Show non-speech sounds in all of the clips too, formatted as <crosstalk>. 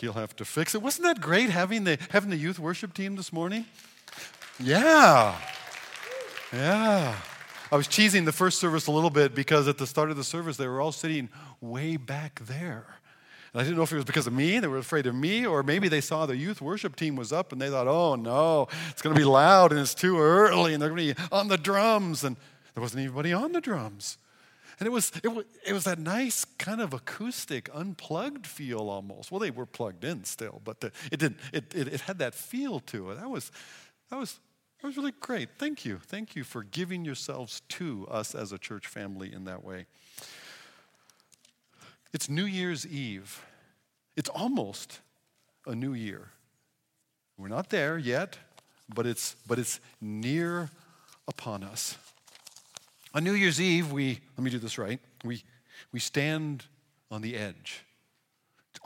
he'll have to fix it. Wasn't that great having the, having the youth worship team this morning? Yeah. Yeah. I was cheesing the first service a little bit because at the start of the service, they were all sitting way back there. And I didn't know if it was because of me, they were afraid of me, or maybe they saw the youth worship team was up and they thought, oh no, it's going to be loud and it's too early and they're going to be on the drums. And there wasn't anybody on the drums. And it was, it it was that nice kind of acoustic, unplugged feel almost. Well, they were plugged in still, but the, it, did, it, it, it had that feel to it. That was, that, was, that was really great. Thank you. Thank you for giving yourselves to us as a church family in that way. It's New Year's Eve. It's almost a new year. We're not there yet, but it's, but it's near upon us. On New Year's Eve, we, let me do this right, we, we stand on the edge,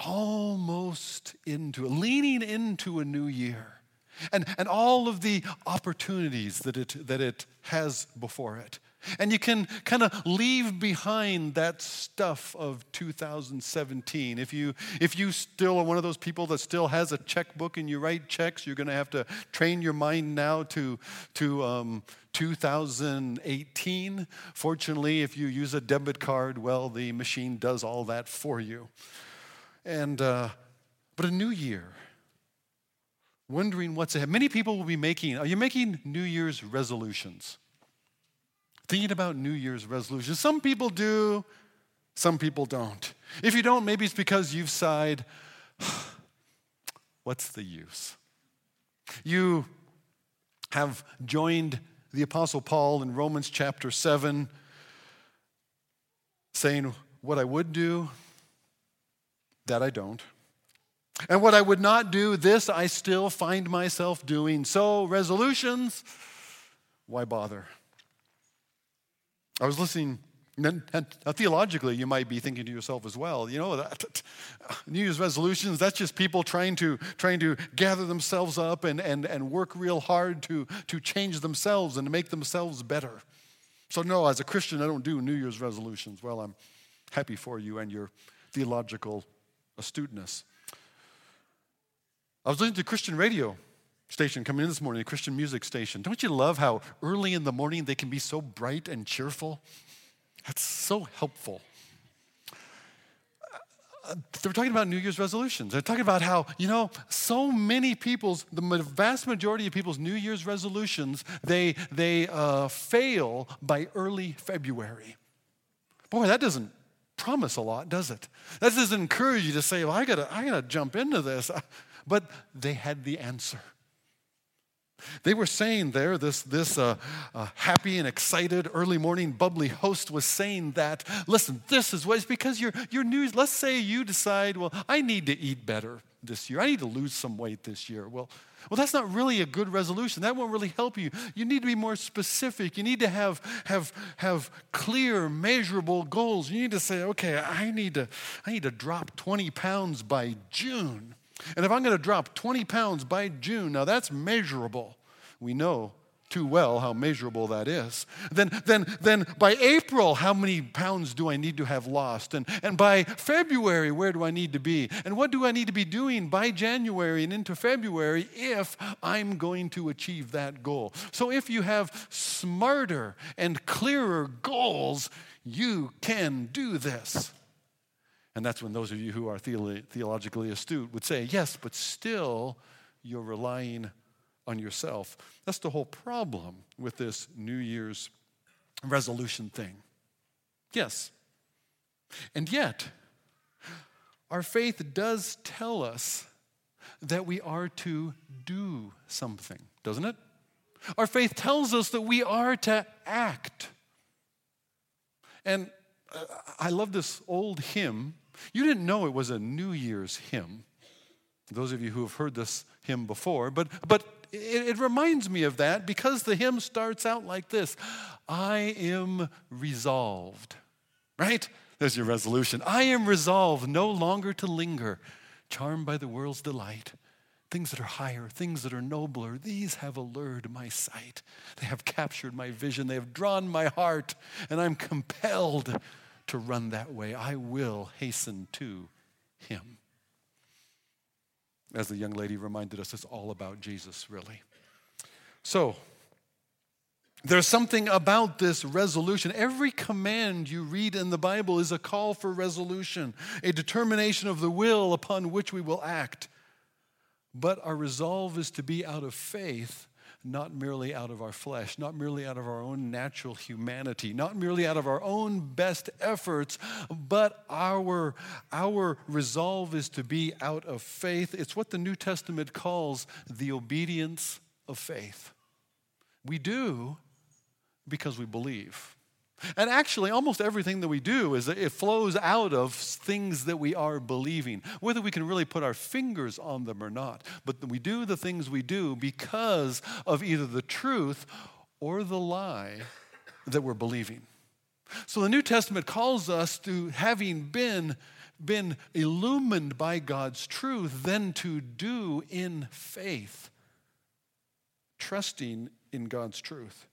almost into, leaning into a new year. And, and all of the opportunities that it, that it has before it. And you can kind of leave behind that stuff of 2017. If you, if you still are one of those people that still has a checkbook and you write checks, you're going to have to train your mind now to, to um, 2018. Fortunately, if you use a debit card, well, the machine does all that for you. And, uh, but a new year, wondering what's ahead. Many people will be making, are you making New Year's resolutions? Thinking about New Year's resolutions. Some people do, some people don't. If you don't, maybe it's because you've sighed, <sighs> what's the use? You have joined the Apostle Paul in Romans chapter 7, saying, What I would do, that I don't. And what I would not do, this I still find myself doing. So, resolutions, why bother? I was listening, and, theologically, you might be thinking to yourself as well, you know, that, New Year's resolutions, that's just people trying to, trying to gather themselves up and, and, and work real hard to, to change themselves and to make themselves better. So, no, as a Christian, I don't do New Year's resolutions. Well, I'm happy for you and your theological astuteness. I was listening to Christian radio station coming in this morning, a Christian music station. Don't you love how early in the morning they can be so bright and cheerful? That's so helpful. Uh, they're talking about New Year's resolutions. They're talking about how, you know, so many people's, the vast majority of people's New Year's resolutions, they, they uh, fail by early February. Boy, that doesn't promise a lot, does it? That doesn't encourage you to say, well, I gotta, I gotta jump into this. <laughs> But they had the answer. They were saying there, this, this uh, uh, happy and excited early morning bubbly host was saying that, listen, this is what it's because your, your news, let's say you decide, well, I need to eat better this year. I need to lose some weight this year. Well, well, that's not really a good resolution. That won't really help you. You need to be more specific. You need to have, have, have clear, measurable goals. You need to say, okay, I need to, I need to drop 20 pounds by June. And if I'm going to drop 20 pounds by June, now that's measurable. We know too well how measurable that is. Then, then, then by April, how many pounds do I need to have lost? And, and by February, where do I need to be? And what do I need to be doing by January and into February if I'm going to achieve that goal? So if you have smarter and clearer goals, you can do this. And that's when those of you who are theologically astute would say, yes, but still you're relying on yourself. That's the whole problem with this New Year's resolution thing. Yes. And yet, our faith does tell us that we are to do something, doesn't it? Our faith tells us that we are to act. And uh, I love this old hymn you didn't know it was a New Year's hymn. Those of you who have heard this hymn before, but, but it, it reminds me of that because the hymn starts out like this I am resolved, right? There's your resolution. I am resolved no longer to linger, charmed by the world's delight. Things that are higher, things that are nobler, these have allured my sight. They have captured my vision, they have drawn my heart, and I'm compelled to run that way. I will hasten to him. as the young lady reminded us, it's all about Jesus, really. So, there's something about this resolution. Every command you read in the Bible is a call for resolution, a determination of the will upon which we will act. But our resolve is to be out of faith, not merely out of our flesh, not merely out of our own natural humanity, not merely out of our own best efforts, but our, our resolve is to be out of faith. It's what the New Testament calls the obedience of faith. We do because we believe. And actually, almost everything that we do is it flows out of things that we are believing, whether we can really put our fingers on them or not. But we do the things we do because of either the truth or the lie that we're believing. So the New Testament calls us to having been been illumined by God's truth, then to do in faith, trusting in God's truth.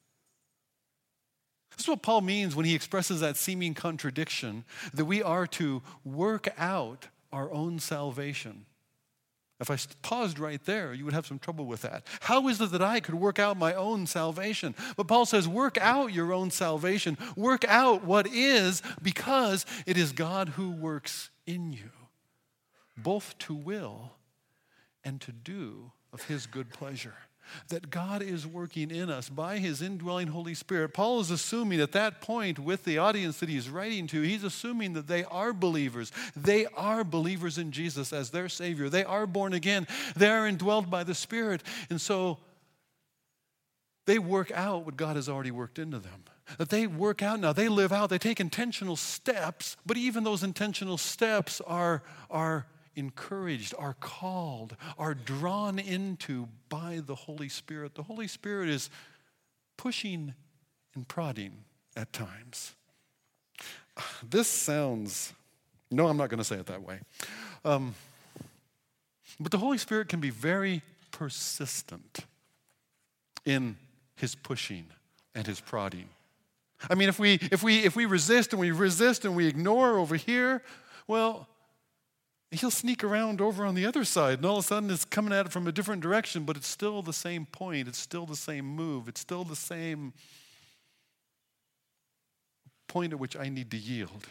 This is what Paul means when he expresses that seeming contradiction that we are to work out our own salvation. If I paused right there, you would have some trouble with that. How is it that I could work out my own salvation? But Paul says, work out your own salvation. Work out what is, because it is God who works in you, both to will and to do of his good pleasure that God is working in us by his indwelling Holy Spirit. Paul is assuming at that point with the audience that he's writing to, he's assuming that they are believers. They are believers in Jesus as their Savior. They are born again. They are indwelled by the Spirit. And so they work out what God has already worked into them. That they work out now, they live out, they take intentional steps, but even those intentional steps are, are encouraged, are called, are drawn into by the Holy Spirit. The Holy Spirit is pushing and prodding at times. This sounds, no, I'm not going to say it that way. Um, but the Holy Spirit can be very persistent in his pushing and his prodding. I mean, if we, if we, if we resist and we resist and we ignore over here, well, he'll sneak around over on the other side, and all of a sudden it's coming at it from a different direction, but it's still the same point. It's still the same move. It's still the same point at which I need to yield.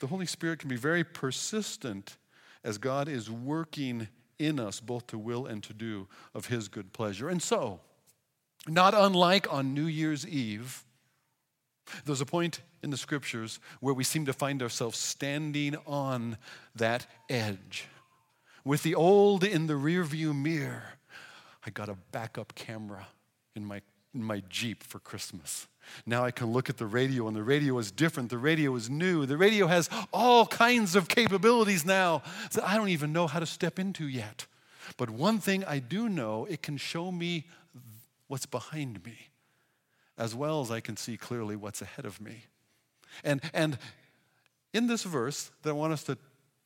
The Holy Spirit can be very persistent as God is working in us both to will and to do of His good pleasure. And so, not unlike on New Year's Eve, there's a point in the scriptures where we seem to find ourselves standing on that edge. With the old in the rearview mirror, I got a backup camera in my, in my Jeep for Christmas. Now I can look at the radio, and the radio is different. The radio is new. The radio has all kinds of capabilities now that I don't even know how to step into yet. But one thing I do know it can show me what's behind me, as well as I can see clearly what's ahead of me. And, and in this verse that I want us to,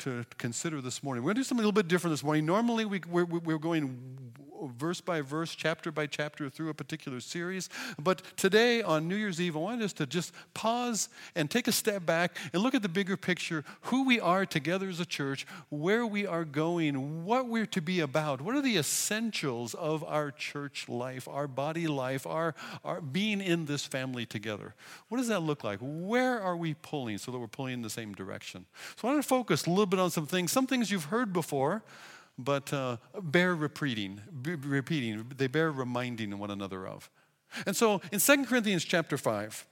to consider this morning, we're going to do something a little bit different this morning. Normally, we, we're, we're going verse by verse, chapter by chapter through a particular series. But today on New Year's Eve, I wanted us to just pause and take a step back and look at the bigger picture who we are together as a church, where we are going, what we're to be about. What are the essentials of our church life, our body life, our, our being in this family together? What does that look like? Where are we pulling so that we're pulling in the same direction? So I want to focus a little bit on some things, some things you've heard before but uh, bear repeating, repeating. They bear reminding one another of. And so in 2 Corinthians chapter 5,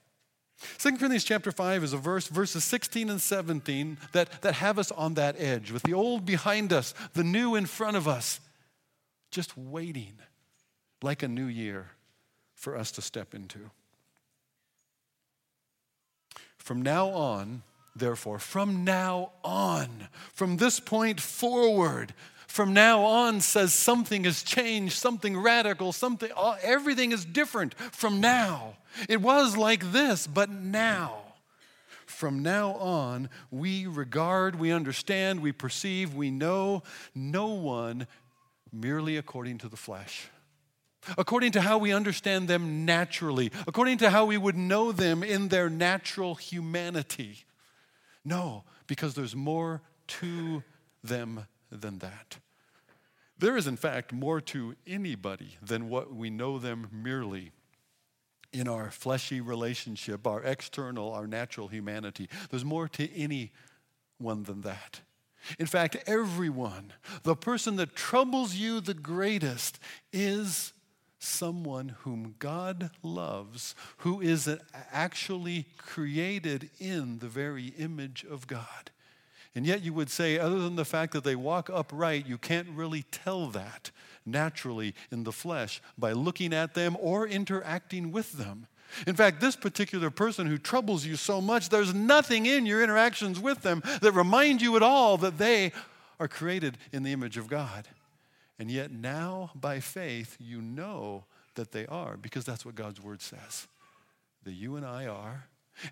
2 Corinthians chapter 5 is a verse, verses 16 and 17, that, that have us on that edge, with the old behind us, the new in front of us, just waiting like a new year for us to step into. From now on, therefore, from now on, from this point forward, from now on says something has changed, something radical, something, everything is different from now. It was like this, but now. From now on, we regard, we understand, we perceive, we know no one merely according to the flesh according to how we understand them naturally, according to how we would know them in their natural humanity. No, because there's more to them than that. There is, in fact, more to anybody than what we know them merely in our fleshy relationship, our external, our natural humanity. There's more to anyone than that. In fact, everyone, the person that troubles you the greatest, is someone whom God loves, who is actually created in the very image of God. And yet, you would say, other than the fact that they walk upright, you can't really tell that naturally in the flesh by looking at them or interacting with them. In fact, this particular person who troubles you so much, there's nothing in your interactions with them that remind you at all that they are created in the image of God. And yet, now by faith, you know that they are because that's what God's word says. That you and I are.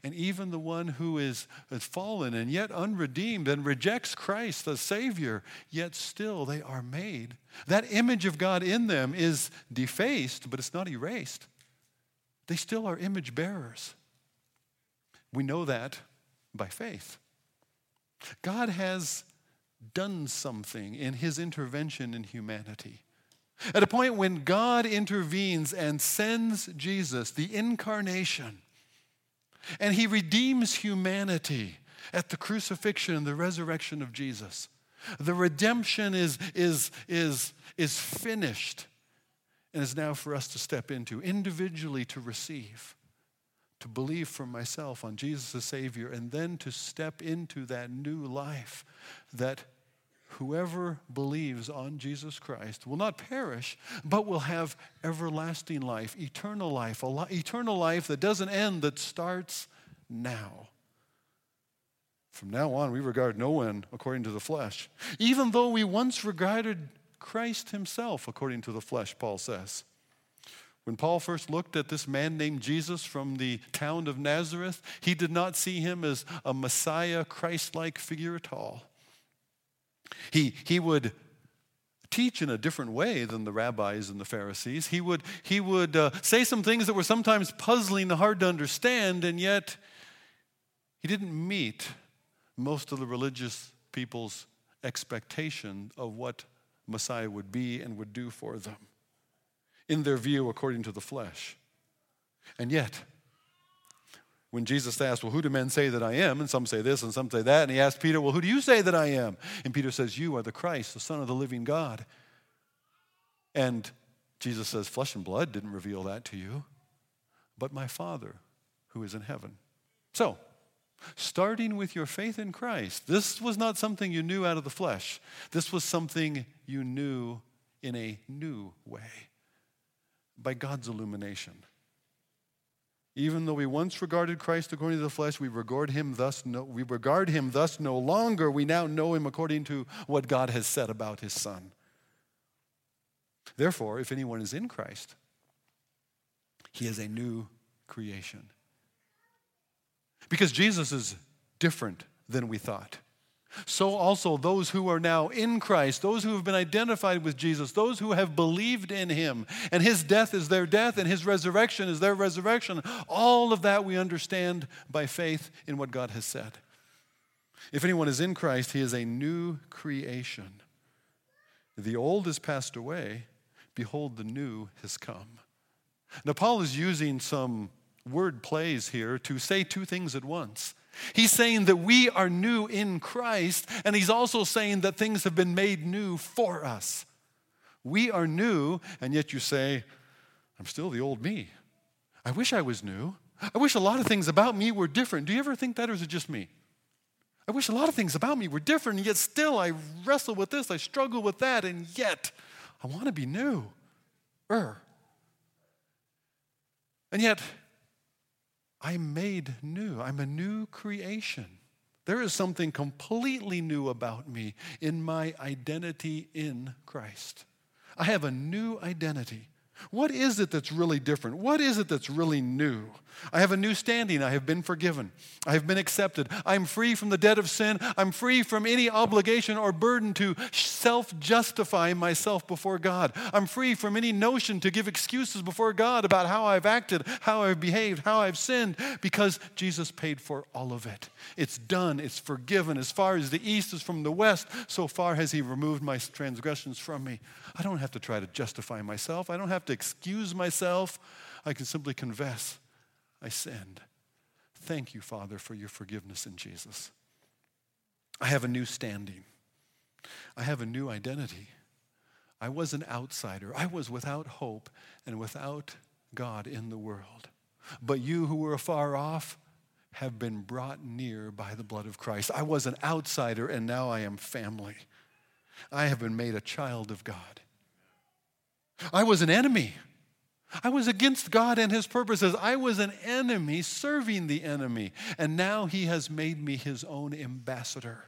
And even the one who is, fallen and yet unredeemed and rejects Christ, the Savior, yet still they are made. That image of God in them is defaced, but it's not erased. They still are image bearers. We know that by faith. God has done something in his intervention in humanity. At a point when God intervenes and sends Jesus, the incarnation, and he redeems humanity at the crucifixion and the resurrection of Jesus. The redemption is, is, is, is finished and is now for us to step into, individually to receive, to believe for myself on Jesus as Savior, and then to step into that new life that whoever believes on Jesus Christ will not perish, but will have everlasting life, eternal life, li- eternal life that doesn't end, that starts now. From now on, we regard no one according to the flesh, even though we once regarded Christ himself according to the flesh, Paul says. When Paul first looked at this man named Jesus from the town of Nazareth, he did not see him as a Messiah, Christ like figure at all. He, he would teach in a different way than the rabbis and the Pharisees. He would, he would uh, say some things that were sometimes puzzling, and hard to understand, and yet he didn't meet most of the religious people's expectation of what Messiah would be and would do for them in their view according to the flesh. And yet, when Jesus asked, Well, who do men say that I am? And some say this and some say that. And he asked Peter, Well, who do you say that I am? And Peter says, You are the Christ, the Son of the living God. And Jesus says, Flesh and blood didn't reveal that to you, but my Father who is in heaven. So, starting with your faith in Christ, this was not something you knew out of the flesh. This was something you knew in a new way by God's illumination. Even though we once regarded Christ according to the flesh, we regard him thus no, we regard him thus no longer. We now know him according to what God has said about his son. Therefore, if anyone is in Christ, he is a new creation. Because Jesus is different than we thought so also those who are now in Christ, those who have been identified with Jesus, those who have believed in him, and his death is their death, and his resurrection is their resurrection. All of that we understand by faith in what God has said. If anyone is in Christ, he is a new creation. The old has passed away, behold, the new has come. Now, Paul is using some word plays here to say two things at once. He's saying that we are new in Christ, and he's also saying that things have been made new for us. We are new, and yet you say, I'm still the old me. I wish I was new. I wish a lot of things about me were different. Do you ever think that, or is it just me? I wish a lot of things about me were different, and yet still I wrestle with this, I struggle with that, and yet I want to be new. Er. And yet, I'm made new. I'm a new creation. There is something completely new about me in my identity in Christ. I have a new identity. What is it that's really different? What is it that's really new? I have a new standing. I have been forgiven. I have been accepted. I'm free from the debt of sin. I'm free from any obligation or burden to self justify myself before God. I'm free from any notion to give excuses before God about how I've acted, how I've behaved, how I've sinned, because Jesus paid for all of it. It's done, it's forgiven. As far as the east is from the west, so far has He removed my transgressions from me. I don't have to try to justify myself, I don't have to excuse myself. I can simply confess I sinned. Thank you, Father, for your forgiveness in Jesus. I have a new standing. I have a new identity. I was an outsider. I was without hope and without God in the world. But you who were afar off have been brought near by the blood of Christ. I was an outsider and now I am family. I have been made a child of God. I was an enemy. I was against God and his purposes. I was an enemy serving the enemy. And now he has made me his own ambassador.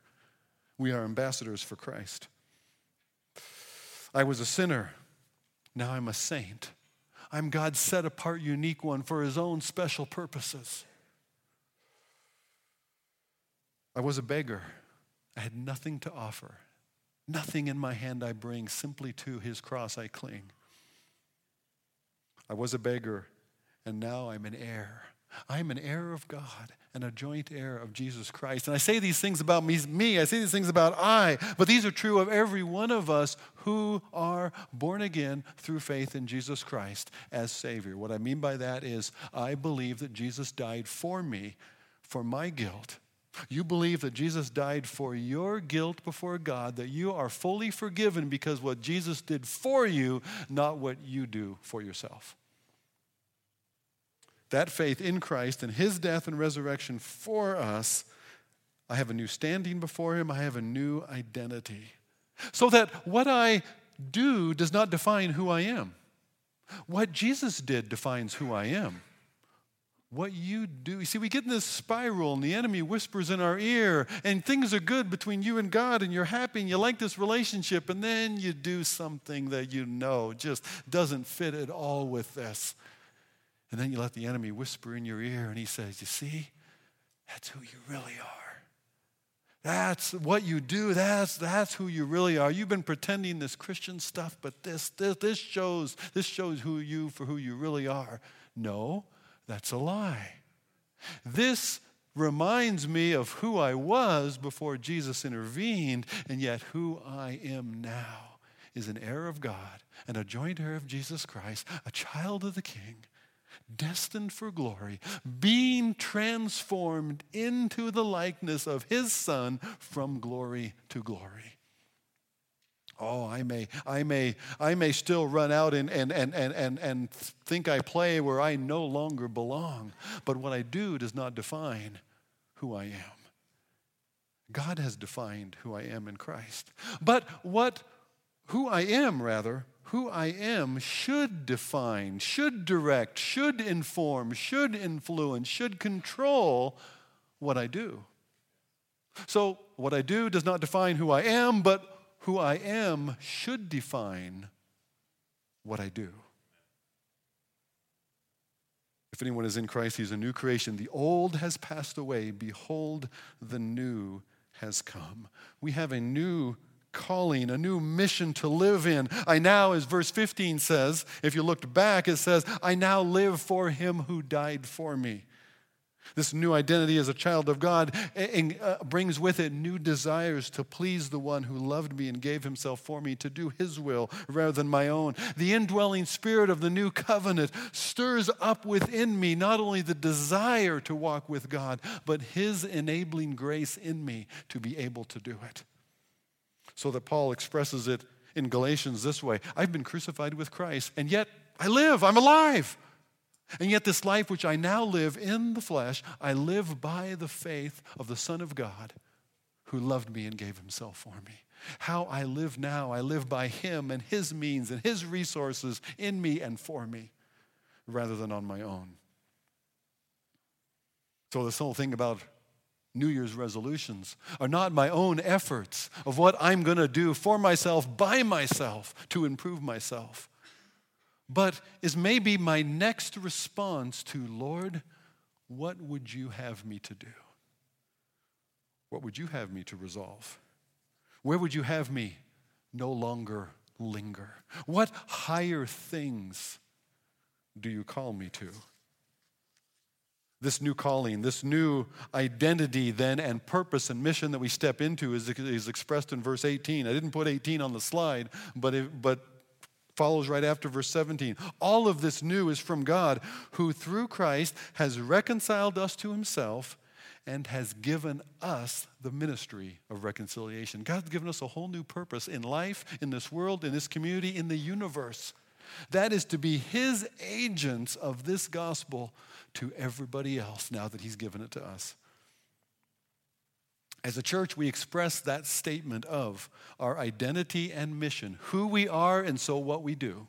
We are ambassadors for Christ. I was a sinner. Now I'm a saint. I'm God's set apart, unique one for his own special purposes. I was a beggar. I had nothing to offer. Nothing in my hand I bring, simply to his cross I cling. I was a beggar, and now I'm an heir. I'm an heir of God and a joint heir of Jesus Christ. And I say these things about me, me, I say these things about I, but these are true of every one of us who are born again through faith in Jesus Christ as Savior. What I mean by that is, I believe that Jesus died for me, for my guilt. You believe that Jesus died for your guilt before God, that you are fully forgiven because what Jesus did for you, not what you do for yourself that faith in Christ and his death and resurrection for us, I have a new standing before him, I have a new identity. So that what I do does not define who I am. What Jesus did defines who I am. What you do, you see, we get in this spiral, and the enemy whispers in our ear, and things are good between you and God, and you're happy, and you like this relationship, and then you do something that you know just doesn't fit at all with this. And then you let the enemy whisper in your ear, and he says, You see, that's who you really are. That's what you do. That's, that's who you really are. You've been pretending this Christian stuff, but this, this, this, shows, this shows who you for who you really are. No, that's a lie. This reminds me of who I was before Jesus intervened, and yet who I am now is an heir of God and a joint heir of Jesus Christ, a child of the King destined for glory, being transformed into the likeness of his son from glory to glory. Oh, I may, I may, I may still run out and, and, and, and, and, and think I play where I no longer belong. But what I do does not define who I am. God has defined who I am in Christ. But what who I am, rather, who I am should define, should direct, should inform, should influence, should control what I do. So, what I do does not define who I am, but who I am should define what I do. If anyone is in Christ, he's a new creation. The old has passed away. Behold, the new has come. We have a new calling, a new mission to live in. I now, as verse 15 says, if you looked back, it says, I now live for him who died for me. This new identity as a child of God uh, brings with it new desires to please the one who loved me and gave himself for me to do his will rather than my own. The indwelling spirit of the new covenant stirs up within me not only the desire to walk with God, but his enabling grace in me to be able to do it so that Paul expresses it in Galatians this way I've been crucified with Christ, and yet I live, I'm alive. And yet, this life which I now live in the flesh, I live by the faith of the Son of God who loved me and gave himself for me. How I live now, I live by him and his means and his resources in me and for me rather than on my own. So, this whole thing about New Year's resolutions are not my own efforts of what I'm going to do for myself, by myself, to improve myself, but is maybe my next response to, Lord, what would you have me to do? What would you have me to resolve? Where would you have me no longer linger? What higher things do you call me to? This new calling, this new identity, then, and purpose and mission that we step into is, is expressed in verse 18. I didn't put 18 on the slide, but, it, but follows right after verse 17. All of this new is from God, who through Christ has reconciled us to himself and has given us the ministry of reconciliation. God's given us a whole new purpose in life, in this world, in this community, in the universe. That is to be his agents of this gospel to everybody else now that he's given it to us. As a church, we express that statement of our identity and mission, who we are, and so what we do.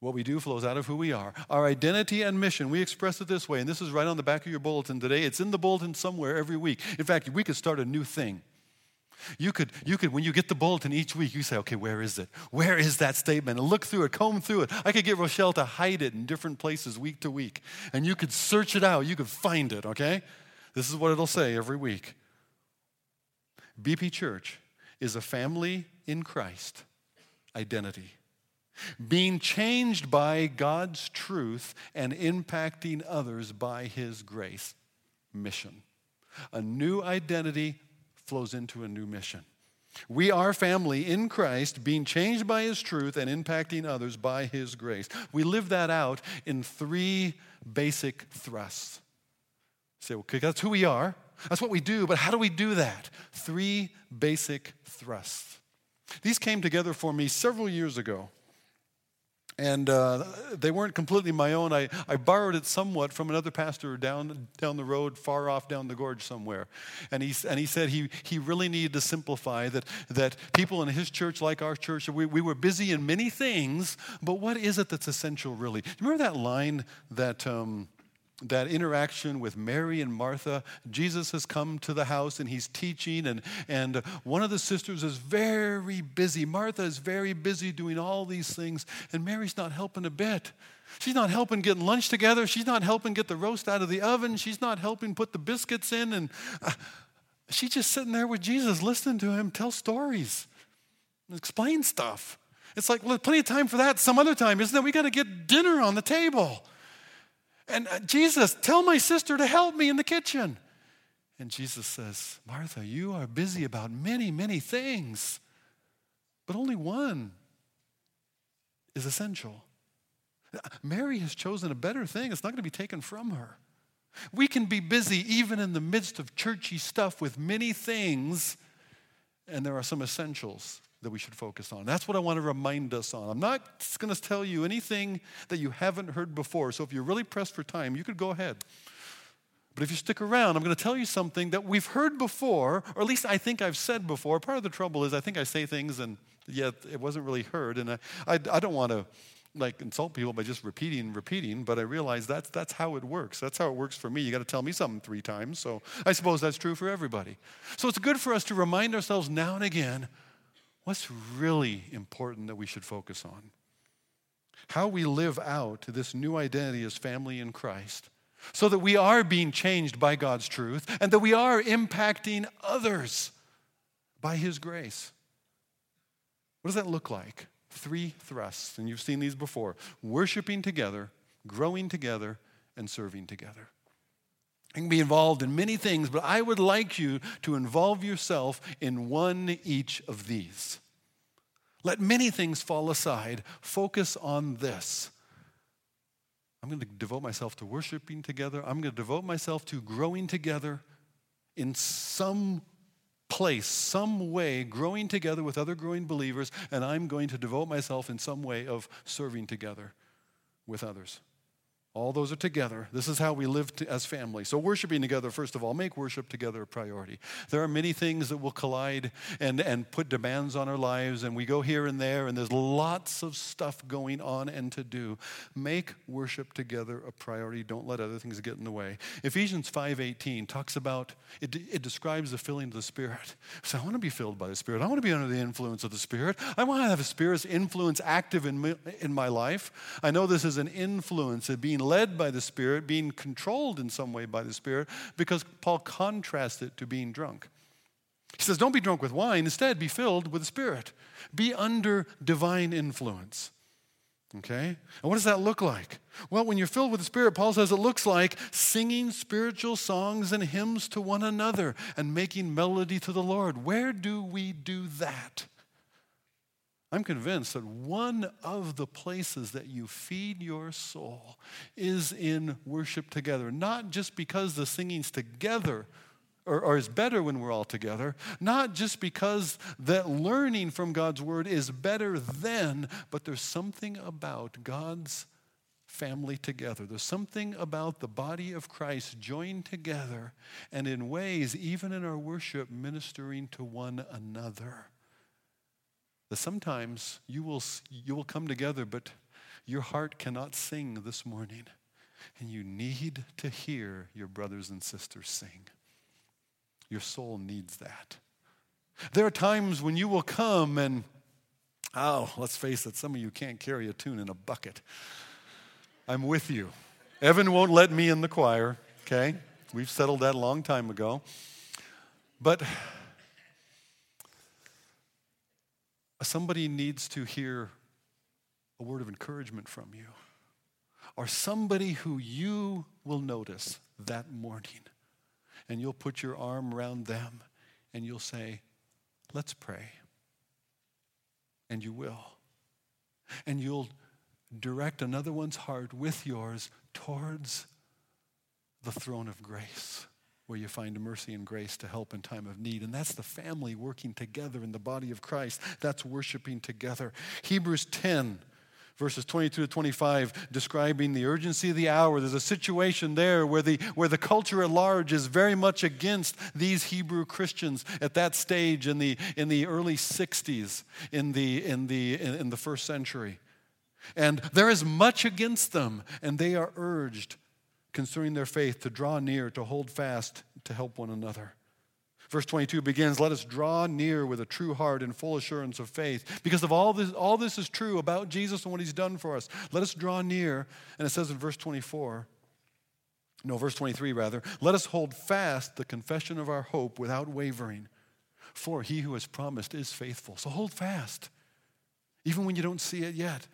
What we do flows out of who we are. Our identity and mission, we express it this way, and this is right on the back of your bulletin today. It's in the bulletin somewhere every week. In fact, we could start a new thing. You could, you could, when you get the bulletin each week, you say, okay, where is it? Where is that statement? And look through it, comb through it. I could get Rochelle to hide it in different places week to week. And you could search it out, you could find it, okay? This is what it'll say every week. BP Church is a family in Christ identity. Being changed by God's truth and impacting others by His grace. Mission. A new identity flows into a new mission. We are family in Christ, being changed by His truth and impacting others by His grace. We live that out in three basic thrusts. say, okay, that's who we are. That's what we do, but how do we do that? Three basic thrusts. These came together for me several years ago and uh, they weren't completely my own. I, I borrowed it somewhat from another pastor down, down the road, far off down the gorge somewhere. And he, and he said he, he really needed to simplify that, that people in his church, like our church, we, we were busy in many things, but what is it that's essential, really? Remember that line that. Um, that interaction with Mary and Martha. Jesus has come to the house and he's teaching, and, and one of the sisters is very busy. Martha is very busy doing all these things, and Mary's not helping a bit. She's not helping get lunch together. She's not helping get the roast out of the oven. She's not helping put the biscuits in. And uh, she's just sitting there with Jesus, listening to him tell stories, explain stuff. It's like, well, plenty of time for that some other time, isn't it? We got to get dinner on the table. And uh, Jesus, tell my sister to help me in the kitchen. And Jesus says, Martha, you are busy about many, many things, but only one is essential. Mary has chosen a better thing. It's not going to be taken from her. We can be busy even in the midst of churchy stuff with many things, and there are some essentials that we should focus on. That's what I want to remind us on. I'm not going to tell you anything that you haven't heard before. So if you're really pressed for time, you could go ahead. But if you stick around, I'm going to tell you something that we've heard before, or at least I think I've said before. Part of the trouble is I think I say things and yet it wasn't really heard. And I, I, I don't want to like insult people by just repeating and repeating, but I realize that's, that's how it works. That's how it works for me. You got to tell me something three times. So I suppose that's true for everybody. So it's good for us to remind ourselves now and again what's really important that we should focus on? How we live out this new identity as family in Christ so that we are being changed by God's truth and that we are impacting others by His grace. What does that look like? Three thrusts, and you've seen these before worshiping together, growing together, and serving together. You can be involved in many things, but I would like you to involve yourself in one each of these. Let many things fall aside. Focus on this. I'm going to devote myself to worshiping together. I'm going to devote myself to growing together in some place, some way, growing together with other growing believers, and I'm going to devote myself in some way of serving together with others. All those are together. This is how we live to, as family. So, worshiping together, first of all, make worship together a priority. There are many things that will collide and, and put demands on our lives, and we go here and there, and there's lots of stuff going on and to do. Make worship together a priority. Don't let other things get in the way. Ephesians 5.18 talks about, it, it describes the filling of the Spirit. <laughs> So, I want to be filled by the Spirit. I want to be under the influence of the Spirit. I want to have a Spirit's influence active in, me, in my life. I know this is an influence of being led by the Spirit, being controlled in some way by the Spirit, because Paul contrasts it to being drunk. He says, Don't be drunk with wine, instead, be filled with the Spirit. Be under divine influence. Okay? And what does that look like? Well, when you're filled with the Spirit, Paul says it looks like singing spiritual songs and hymns to one another and making melody to the Lord. Where do we do that? I'm convinced that one of the places that you feed your soul is in worship together, not just because the singing's together or, or, is better when we're all together, not just because that learning from God's word is better then, but there's something about God's family together. There's something about the body of Christ joined together and in ways, even in our worship, ministering to one another that sometimes you will, you will come together, but your heart cannot sing this morning. And you need to hear your brothers and sisters sing. Your soul needs that. There are times when you will come and, oh, let's face it, some of you can't carry a tune in a bucket. I'm with you. Evan won't let me in the choir, okay? We've settled that a long time ago. But somebody needs to hear a word of encouragement from you, or somebody who you will notice that morning, and you'll put your arm around them and you'll say, Let's pray. And you will. And you'll direct another one's heart with yours towards the throne of grace where you find mercy and grace to help in time of need. And that's the family working together in the body of Christ. That's worshiping together. Hebrews 10 verses 22 to 25 describing the urgency of the hour there's a situation there where the where the culture at large is very much against these hebrew christians at that stage in the in the early 60s in the in the in, in the first century and there is much against them and they are urged concerning their faith to draw near, to hold fast, to help one another. Verse 22 begins, Let us draw near with a true heart and full assurance of faith. Because of all this, all this is true about Jesus and what he's done for us. Let us draw near. And it says in verse 24, no, verse 23 rather, let us hold fast the confession of our hope without wavering. For he who has promised is faithful. So hold fast, even when you don't see it yet.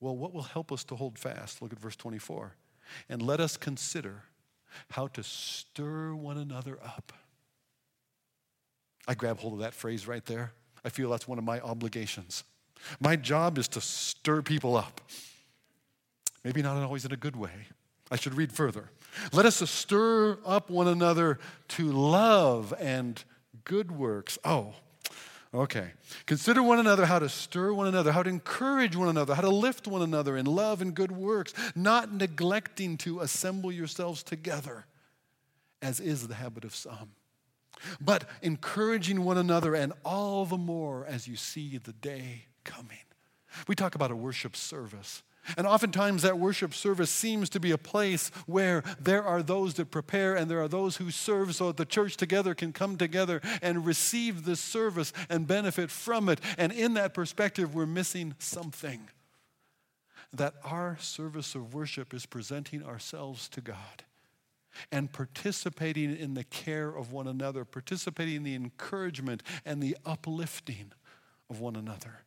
Well, what will help us to hold fast? Look at verse 24 and let us consider how to stir one another up. I grab hold of that phrase right there. I feel that's one of my obligations. My job is to stir people up. Maybe not always in a good way. I should read further. Let us stir up one another to love and good works. Oh, Okay. Consider one another how to stir one another, how to encourage one another, how to lift one another in love and good works, not neglecting to assemble yourselves together, as is the habit of some, but encouraging one another, and all the more as you see the day coming. We talk about a worship service. And oftentimes, that worship service seems to be a place where there are those that prepare and there are those who serve so that the church together can come together and receive this service and benefit from it. And in that perspective, we're missing something that our service of worship is presenting ourselves to God and participating in the care of one another, participating in the encouragement and the uplifting of one another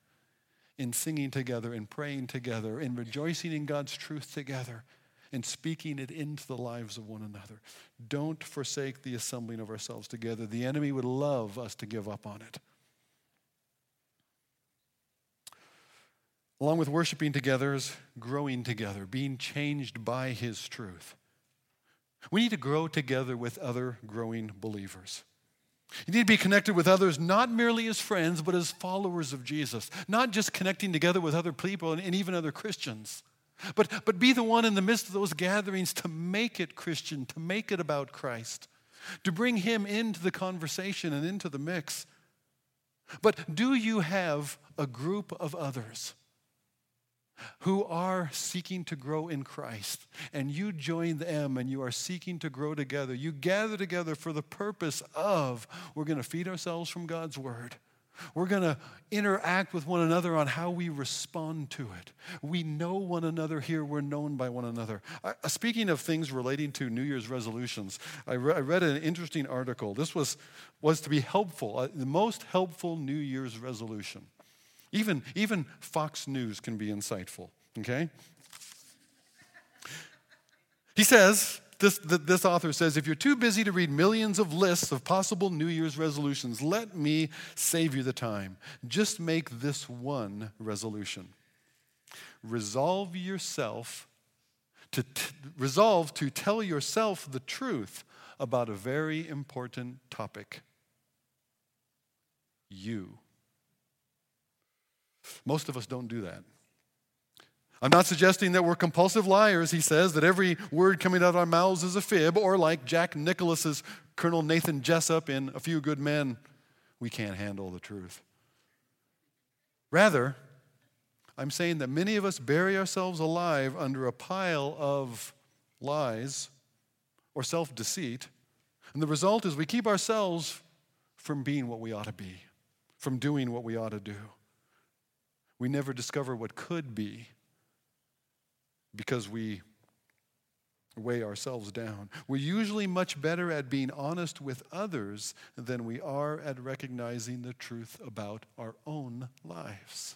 in singing together, in praying together, in rejoicing in God's truth together, in speaking it into the lives of one another. Don't forsake the assembling of ourselves together. The enemy would love us to give up on it. Along with worshiping together is growing together, being changed by his truth. We need to grow together with other growing believers. You need to be connected with others not merely as friends, but as followers of Jesus. Not just connecting together with other people and, even other Christians, But, but be the one in the midst of those gatherings to make it Christian, to make it about Christ, to bring Him into the conversation and into the mix. But do you have a group of others who are seeking to grow in Christ, and you join them and you are seeking to grow together? You gather together for the purpose of we're going to feed ourselves from God's Word. We're going to interact with one another on how we respond to it. We know one another here. We're known by one another. I, uh, speaking of things relating to New Year's resolutions, I, re- I read an interesting article. This was, was to be helpful, uh, the most helpful New Year's resolution. Even, even Fox News can be insightful, okay? He says, this, this author says, if you're too busy to read millions of lists of possible New Year's resolutions, let me save you the time. Just make this one resolution. Resolve yourself to t- resolve to tell yourself the truth about a very important topic. You. Most of us don't do that. I'm not suggesting that we're compulsive liars, he says, that every word coming out of our mouths is a fib, or like Jack Nicholson's Colonel Nathan Jessup in A Few Good Men, we can't handle the truth. Rather, I'm saying that many of us bury ourselves alive under a pile of lies or self deceit, and the result is we keep ourselves from being what we ought to be, from doing what we ought to do. We never discover what could be because we weigh ourselves down. We're usually much better at being honest with others than we are at recognizing the truth about our own lives.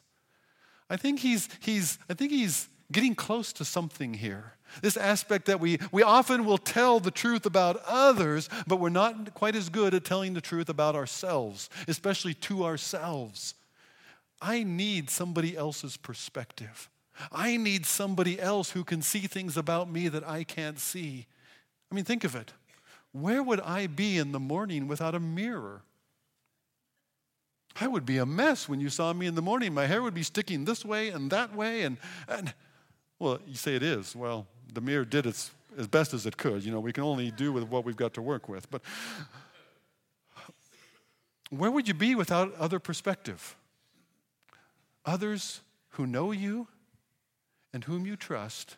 I think he's, he's, I think he's getting close to something here. This aspect that we, we often will tell the truth about others, but we're not quite as good at telling the truth about ourselves, especially to ourselves. I need somebody else's perspective. I need somebody else who can see things about me that I can't see. I mean, think of it. Where would I be in the morning without a mirror? I would be a mess when you saw me in the morning. My hair would be sticking this way and that way. And, and well, you say it is. Well, the mirror did its as best as it could. You know, we can only do with what we've got to work with. But where would you be without other perspective? Others who know you and whom you trust,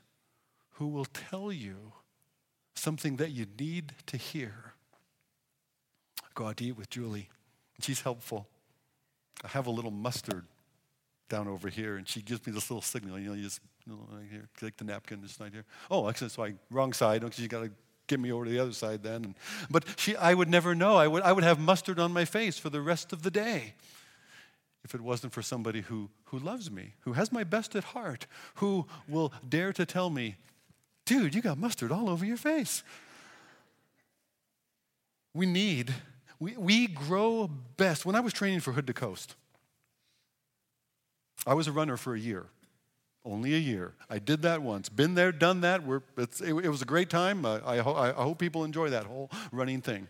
who will tell you something that you need to hear. I go out to eat with Julie, and she's helpful. I have a little mustard down over here, and she gives me this little signal. You know, you just you know, right here, take the napkin, just right here. Oh, actually, so I wrong side. Because you got to get me over to the other side then. And, but she, I would never know. I would, I would have mustard on my face for the rest of the day if it wasn't for somebody who, who loves me, who has my best at heart, who will dare to tell me, dude, you got mustard all over your face. We need, we, we grow best. When I was training for Hood to Coast, I was a runner for a year. Only a year. I did that once. Been there, done that. It, it, was a great time. I, I, I hope people enjoy that whole running thing.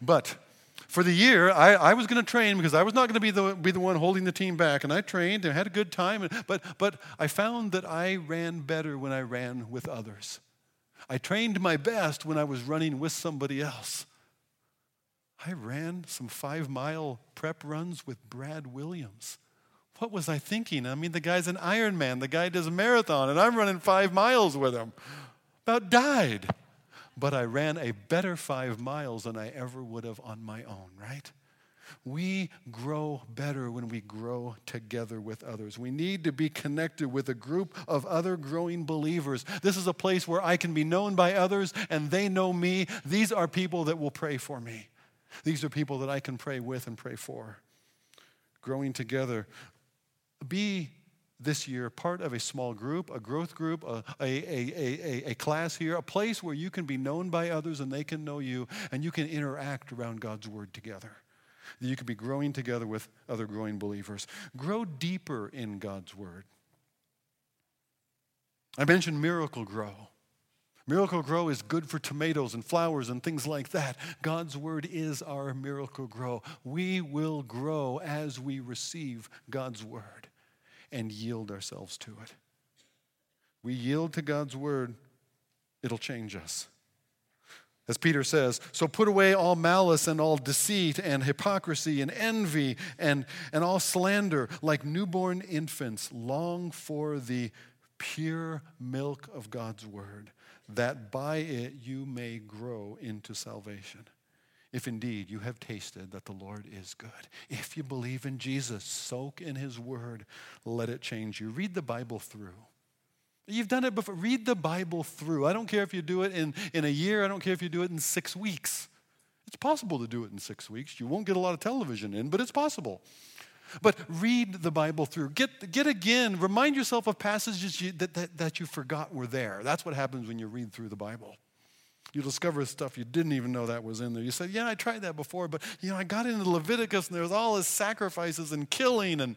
But for the year, I, I was going to train because I was not going to be the, be the one holding the team back. And I trained and had a good time. But, but I found that I ran better when I ran with others. I trained my best when I was running with somebody else. I ran some five mile prep runs with Brad Williams. What was I thinking? I mean, the guy's an Ironman, the guy does a marathon, and I'm running five miles with him. About died but I ran a better five miles than I ever would have on my own, right? We grow better when we grow together with others. We need to be connected with a group of other growing believers. This is a place where I can be known by others and they know me. These are people that will pray for me. These are people that I can pray with and pray for. Growing together. Be this year part of a small group, a growth group, a, a, a, a, class here, a place where you can be known by others and they can know you, and you can interact around God's word together. You can be growing together with other growing believers. Grow deeper in God's word. I mentioned miracle grow. Miracle-Gro is good for tomatoes and flowers and things like that. God's word is our miracle grow. We will grow as we receive God's word and yield ourselves to it. we yield to God's word, it'll change us. As Peter says, so put away all malice and all deceit and hypocrisy and envy and, and all slander. Like newborn infants, long for the pure milk of God's word, that by it you may grow into salvation. If indeed you have tasted that the Lord is good. If you believe in Jesus, soak in his word, let it change you. Read the Bible through. You've done it before. Read the Bible through. I don't care if you do it in, in a year, I don't care if you do it in six weeks. It's possible to do it in six weeks. You won't get a lot of television in, but it's possible. But read the Bible through. Get, get again, remind yourself of passages you, that, that, that you forgot were there. That's what happens when you read through the Bible. You discover stuff you didn't even know that was in there. You say, Yeah, I tried that before, but you know, I got into Leviticus and there's all this sacrifices and killing and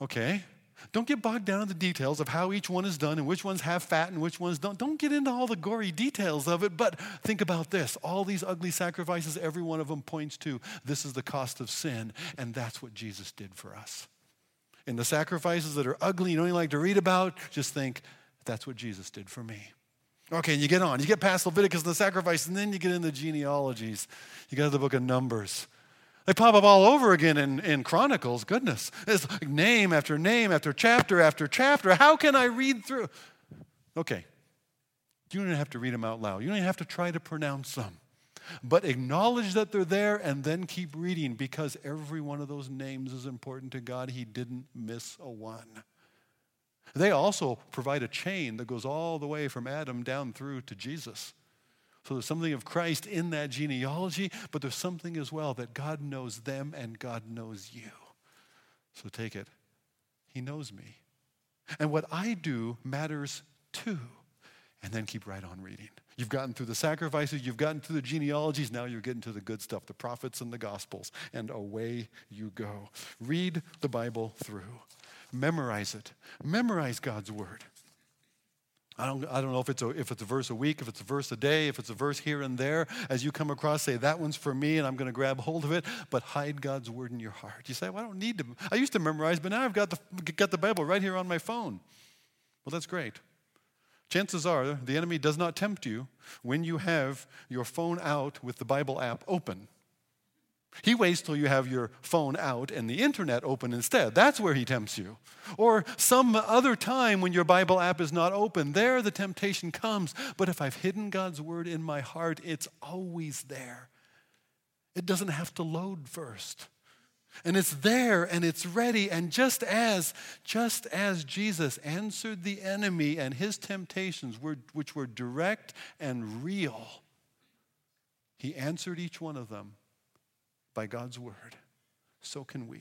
okay. Don't get bogged down in the details of how each one is done and which ones have fat and which ones don't. Don't get into all the gory details of it, but think about this. All these ugly sacrifices, every one of them points to this is the cost of sin, and that's what Jesus did for us. In the sacrifices that are ugly, you don't even like to read about, just think, that's what Jesus did for me. Okay, and you get on. You get past Leviticus and the sacrifice, and then you get into the genealogies. You go to the book of Numbers. They pop up all over again in, in Chronicles. Goodness. It's like name after name after chapter after chapter. How can I read through? Okay. You don't have to read them out loud. You don't even have to try to pronounce them. But acknowledge that they're there and then keep reading because every one of those names is important to God. He didn't miss a one. They also provide a chain that goes all the way from Adam down through to Jesus. So there's something of Christ in that genealogy, but there's something as well that God knows them and God knows you. So take it. He knows me. And what I do matters too. And then keep right on reading. You've gotten through the sacrifices, you've gotten through the genealogies, now you're getting to the good stuff, the prophets and the gospels, and away you go. Read the Bible through, memorize it, memorize God's word. I don't, I don't know if it's, a, if it's a verse a week, if it's a verse a day, if it's a verse here and there. As you come across, say, that one's for me, and I'm going to grab hold of it, but hide God's word in your heart. You say, well, I don't need to. I used to memorize, but now I've got the, got the Bible right here on my phone. Well, that's great. Chances are the enemy does not tempt you when you have your phone out with the Bible app open. He waits till you have your phone out and the internet open instead. That's where he tempts you. Or some other time when your Bible app is not open, there the temptation comes. But if I've hidden God's word in my heart, it's always there. It doesn't have to load first. And it's there and it's ready. And just as, just as Jesus answered the enemy and his temptations, were, which were direct and real, he answered each one of them by God's word, so can we.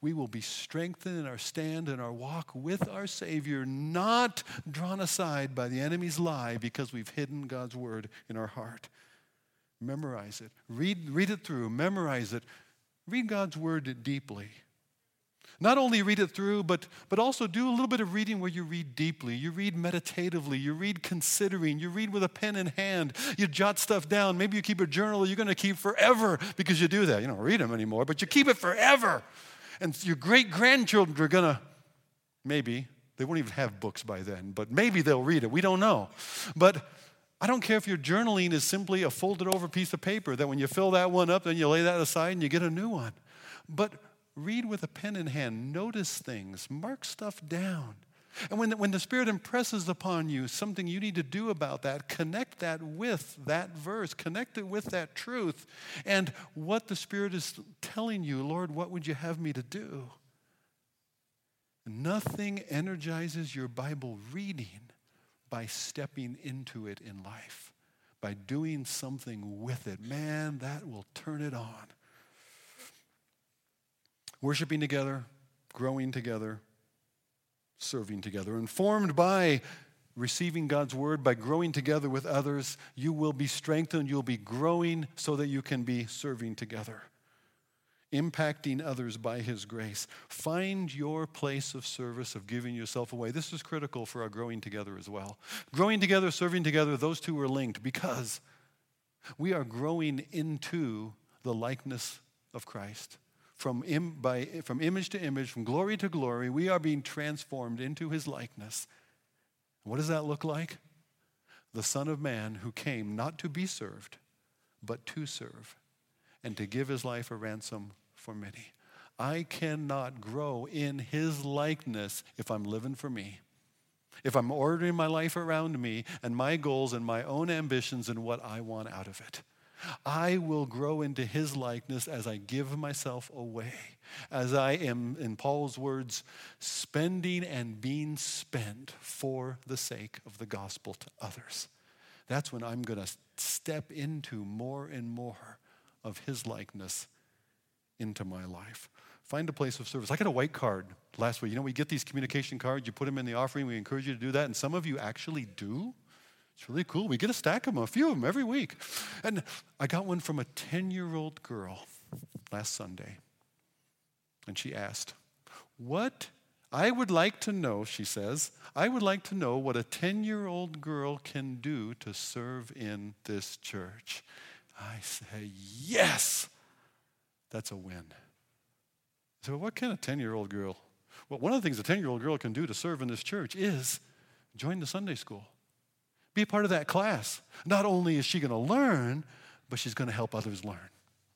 We will be strengthened in our stand and our walk with our Savior, not drawn aside by the enemy's lie because we've hidden God's word in our heart. Memorize it. Read, read it through. Memorize it. Read God's word deeply. Not only read it through, but, but also do a little bit of reading where you read deeply. You read meditatively. You read considering. You read with a pen in hand. You jot stuff down. Maybe you keep a journal you're going to keep forever because you do that. You don't read them anymore, but you keep it forever. And your great grandchildren are going to, maybe, they won't even have books by then, but maybe they'll read it. We don't know. But I don't care if your journaling is simply a folded over piece of paper that when you fill that one up, then you lay that aside and you get a new one. But read with a pen in hand, notice things, mark stuff down. And when the, when the Spirit impresses upon you something you need to do about that, connect that with that verse, connect it with that truth, and what the Spirit is telling you, Lord, what would you have me to do? Nothing energizes your Bible reading by stepping into it in life, by doing something with it. Man, that will turn it on worshiping together, growing together, serving together. Informed by receiving God's word, by growing together with others, you will be strengthened, you'll be growing so that you can be serving together, impacting others by His grace. Find your place of service, of giving yourself away. This is critical for our growing together as well. Growing together, serving together, those two are linked because we are growing into the likeness of Christ from, Im, by, from image to image, from glory to glory, we are being transformed into his likeness. What does that look like? The Son of Man who came not to be served, but to serve, and to give his life a ransom for many. I cannot grow in his likeness if I'm living for me. If I'm ordering my life around me and my goals and my own ambitions and what I want out of it. I will grow into his likeness as I give myself away, as I am, in Paul's words, spending and being spent for the sake of the gospel to others. That's when I'm going to step into more and more of his likeness into my life. Find a place of service. I got a white card last week. You know, we get these communication cards, you put them in the offering, we encourage you to do that, and some of you actually do. It's really cool. We get a stack of them, a few of them every week. And I got one from a 10 year old girl last Sunday. And she asked, What I would like to know, she says, I would like to know what a 10 year old girl can do to serve in this church. I say, Yes, that's a win. So, what can a 10 year old girl? Well, one of the things a 10 year old girl can do to serve in this church is join the Sunday school. Be a part of that class. Not only is she going to learn, but she's going to help others learn,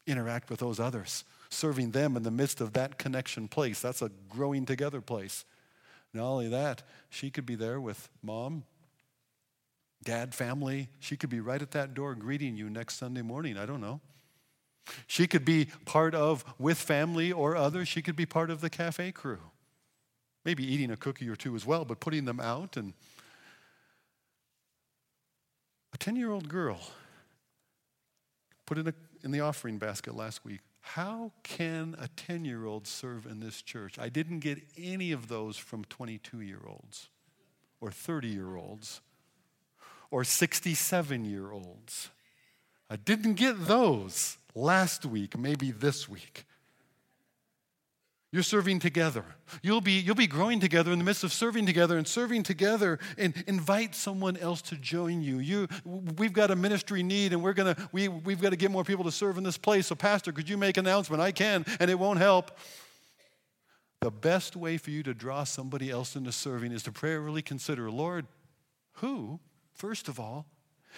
interact with those others, serving them in the midst of that connection place. That's a growing together place. Not only that, she could be there with mom, dad, family. She could be right at that door greeting you next Sunday morning. I don't know. She could be part of, with family or others, she could be part of the cafe crew. Maybe eating a cookie or two as well, but putting them out. And a 10 year old girl put in, a, in the offering basket last week. How can a 10 year old serve in this church? I didn't get any of those from 22 year olds or 30 year olds or 67 year olds. I didn't get those last week, maybe this week. You're serving together. You'll be, you'll be growing together in the midst of serving together and serving together and invite someone else to join you. you we've got a ministry need and we're gonna, we, we've got to get more people to serve in this place. So, Pastor, could you make an announcement? I can, and it won't help. The best way for you to draw somebody else into serving is to prayerfully consider, Lord, who, first of all,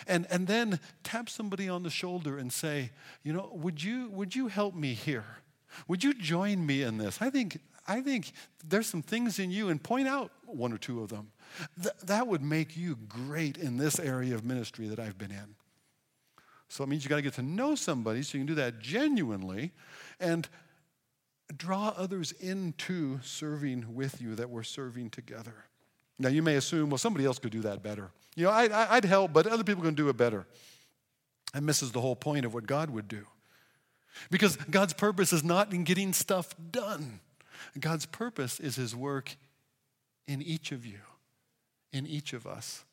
and, and then tap somebody on the shoulder and say, you know, would you, would you help me here? Would you join me in this? I think, I think there's some things in you, and point out one or two of them. Th- that would make you great in this area of ministry that I've been in. So it means you got to get to know somebody so you can do that genuinely and draw others into serving with you that we're serving together. Now, you may assume, well, somebody else could do that better. You know, I, would help, but other people can do it better. And misses the whole point of what God would do. Because God's purpose is not in getting stuff done, God's purpose is His work in each of you, in each of us.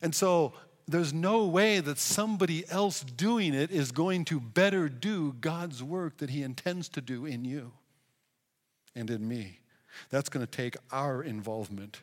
And so there's no way that somebody else doing it is going to better do God's work that He intends to do in you and in me. That's going to take our involvement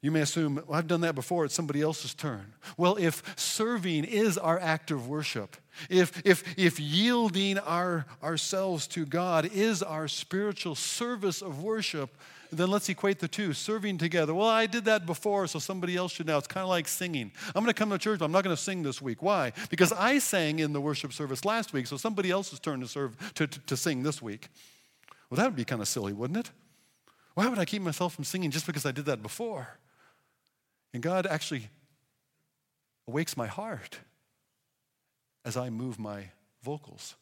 you may assume, well, I've done that before, it's somebody else's turn. Well, if serving is our act of worship, if, if, if yielding our, ourselves to God is our spiritual service of worship, then let's equate the two serving together. Well, I did that before, so somebody else should now. It's kind of like singing. I'm going to come to church, but I'm not going to sing this week. Why? Because I sang in the worship service last week, so somebody else's turn to serve to, to, to sing this week. Well, that would be kind of silly, wouldn't it? Why would I keep myself from singing just because I did that before? And God actually awakes my heart as I move my vocals.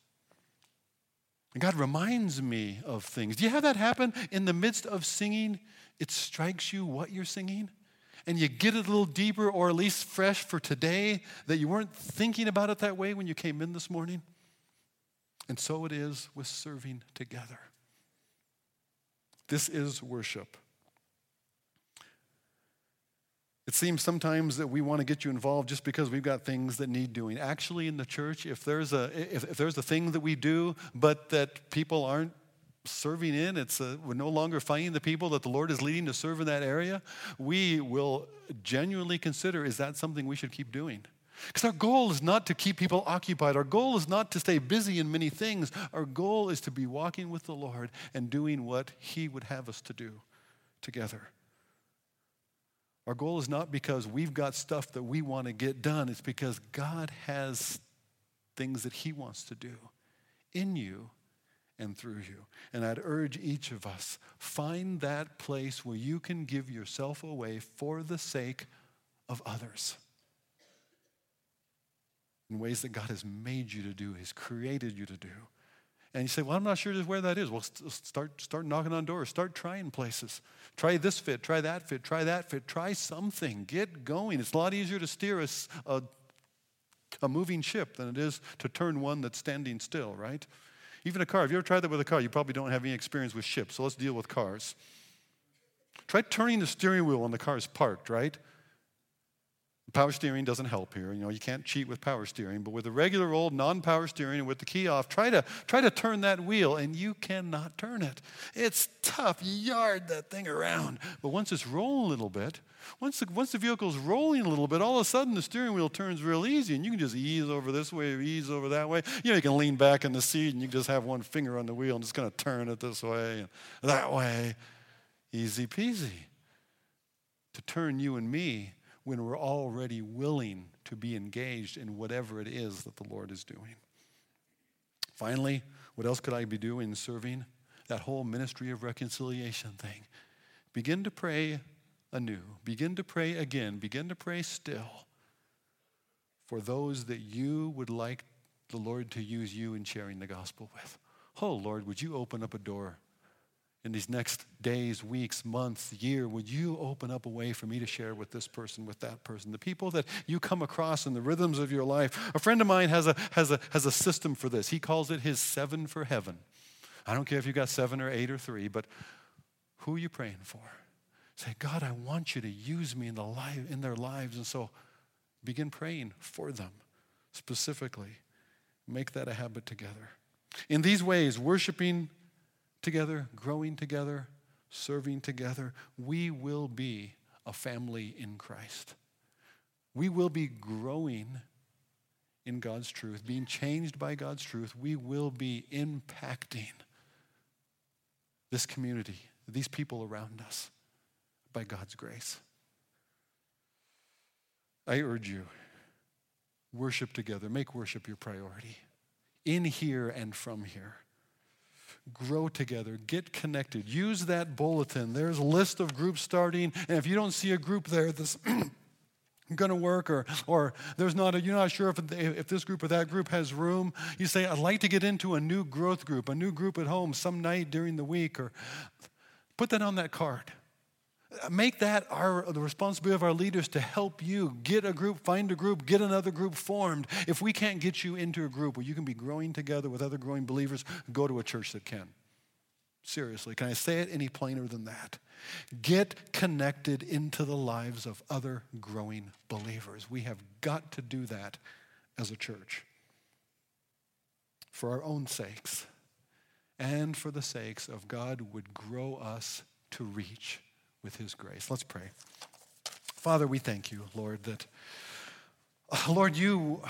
And God reminds me of things. Do you have that happen in the midst of singing? It strikes you what you're singing, and you get it a little deeper or at least fresh for today that you weren't thinking about it that way when you came in this morning. And so it is with serving together. This is worship. It seems sometimes that we want to get you involved just because we've got things that need doing. Actually, in the church, if there's a if, if there's a thing that we do, but that people aren't serving in, it's a, we're no longer finding the people that the Lord is leading to serve in that area. We will genuinely consider: is that something we should keep doing? Because our goal is not to keep people occupied. Our goal is not to stay busy in many things. Our goal is to be walking with the Lord and doing what He would have us to do together. Our goal is not because we've got stuff that we want to get done, it's because God has things that He wants to do in you and through you. And I'd urge each of us find that place where you can give yourself away for the sake of others. In ways that God has made you to do, has created you to do. And you say, Well, I'm not sure where that is. Well, start, start knocking on doors, start trying places. Try this fit, try that fit, try that fit, try something. Get going. It's a lot easier to steer a, a, a moving ship than it is to turn one that's standing still, right? Even a car. Have you ever tried that with a car? You probably don't have any experience with ships, so let's deal with cars. Try turning the steering wheel when the car is parked, right? Power steering doesn't help here. You know, you can't cheat with power steering, but with a regular old non-power steering and with the key off, try to try to turn that wheel and you cannot turn it. It's tough. You yard that thing around. But once it's rolling a little bit, once the, once the vehicle's rolling a little bit, all of a sudden the steering wheel turns real easy and you can just ease over this way or ease over that way. You know, you can lean back in the seat and you can just have one finger on the wheel and just kind of turn it this way and that way. Easy peasy. To turn you and me when we're already willing to be engaged in whatever it is that the Lord is doing. Finally, what else could I be doing serving? That whole ministry of reconciliation thing. Begin to pray anew. Begin to pray again. Begin to pray still for those that you would like the Lord to use you in sharing the gospel with. Oh, Lord, would you open up a door in these next days, weeks, months, year, would you open up a way for me to share with this person, with that person, the people that you come across in the rhythms of your life? A friend of mine has a, has a, has a system for this. He calls it his seven for heaven. I don't care if you got seven or eight or three, but who are you praying for? Say, God, I want you to use me in, the life, in their lives. And so begin praying for them specifically. Make that a habit together. In these ways, worshiping together, growing together, serving together, we will be a family in Christ. We will be growing in God's truth, being changed by God's truth. We will be impacting this community, these people around us, by God's grace. I urge you, worship together. Make worship your priority, in here and from here grow together, get connected. Use that bulletin. There's a list of groups starting, and if you don't see a group there that's <clears throat> going to work or, or there's not a, you're not sure if, if this group or that group has room you say i'd like to get into a new growth group a new group at home some night during the week or put that on that card make that our the responsibility of our leaders to help you get a group find a group get another group formed. If we can't get you into a group where you can be growing together with other growing believers. Go to a church that can. Seriously can i say it any plainer than that? Get connected into the lives of other growing believers. We have got to do that as a church for our own sakes and for the sakes of god would grow us to reach with His grace. Let's pray. Father, we thank you, Lord, that, uh, Lord, you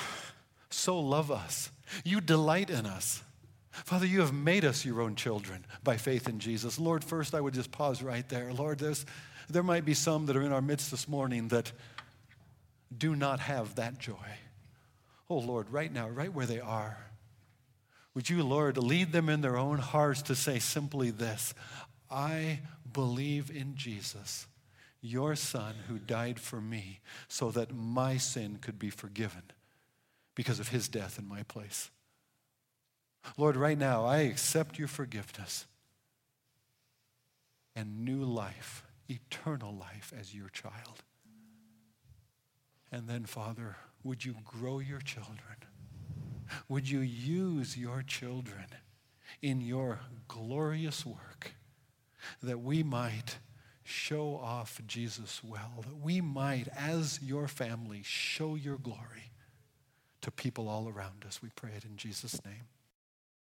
so love us. You delight in us. Father, you have made us your own children by faith in Jesus. Lord, first I would just pause right there. Lord, there's, there might be some that are in our midst this morning that do not have that joy. Oh, Lord, right now, right where they are, would you, Lord, lead them in their own hearts to say simply this I believe in Jesus, your Son, who died for me so that my sin could be forgiven because of his death in my place. Lord, right now, I accept your forgiveness and new life, eternal life as your child. And then, Father, would you grow your children? Would you use your children in your glorious work? That we might show off Jesus well, that we might, as your family, show your glory to people all around us. We pray it in Jesus' name.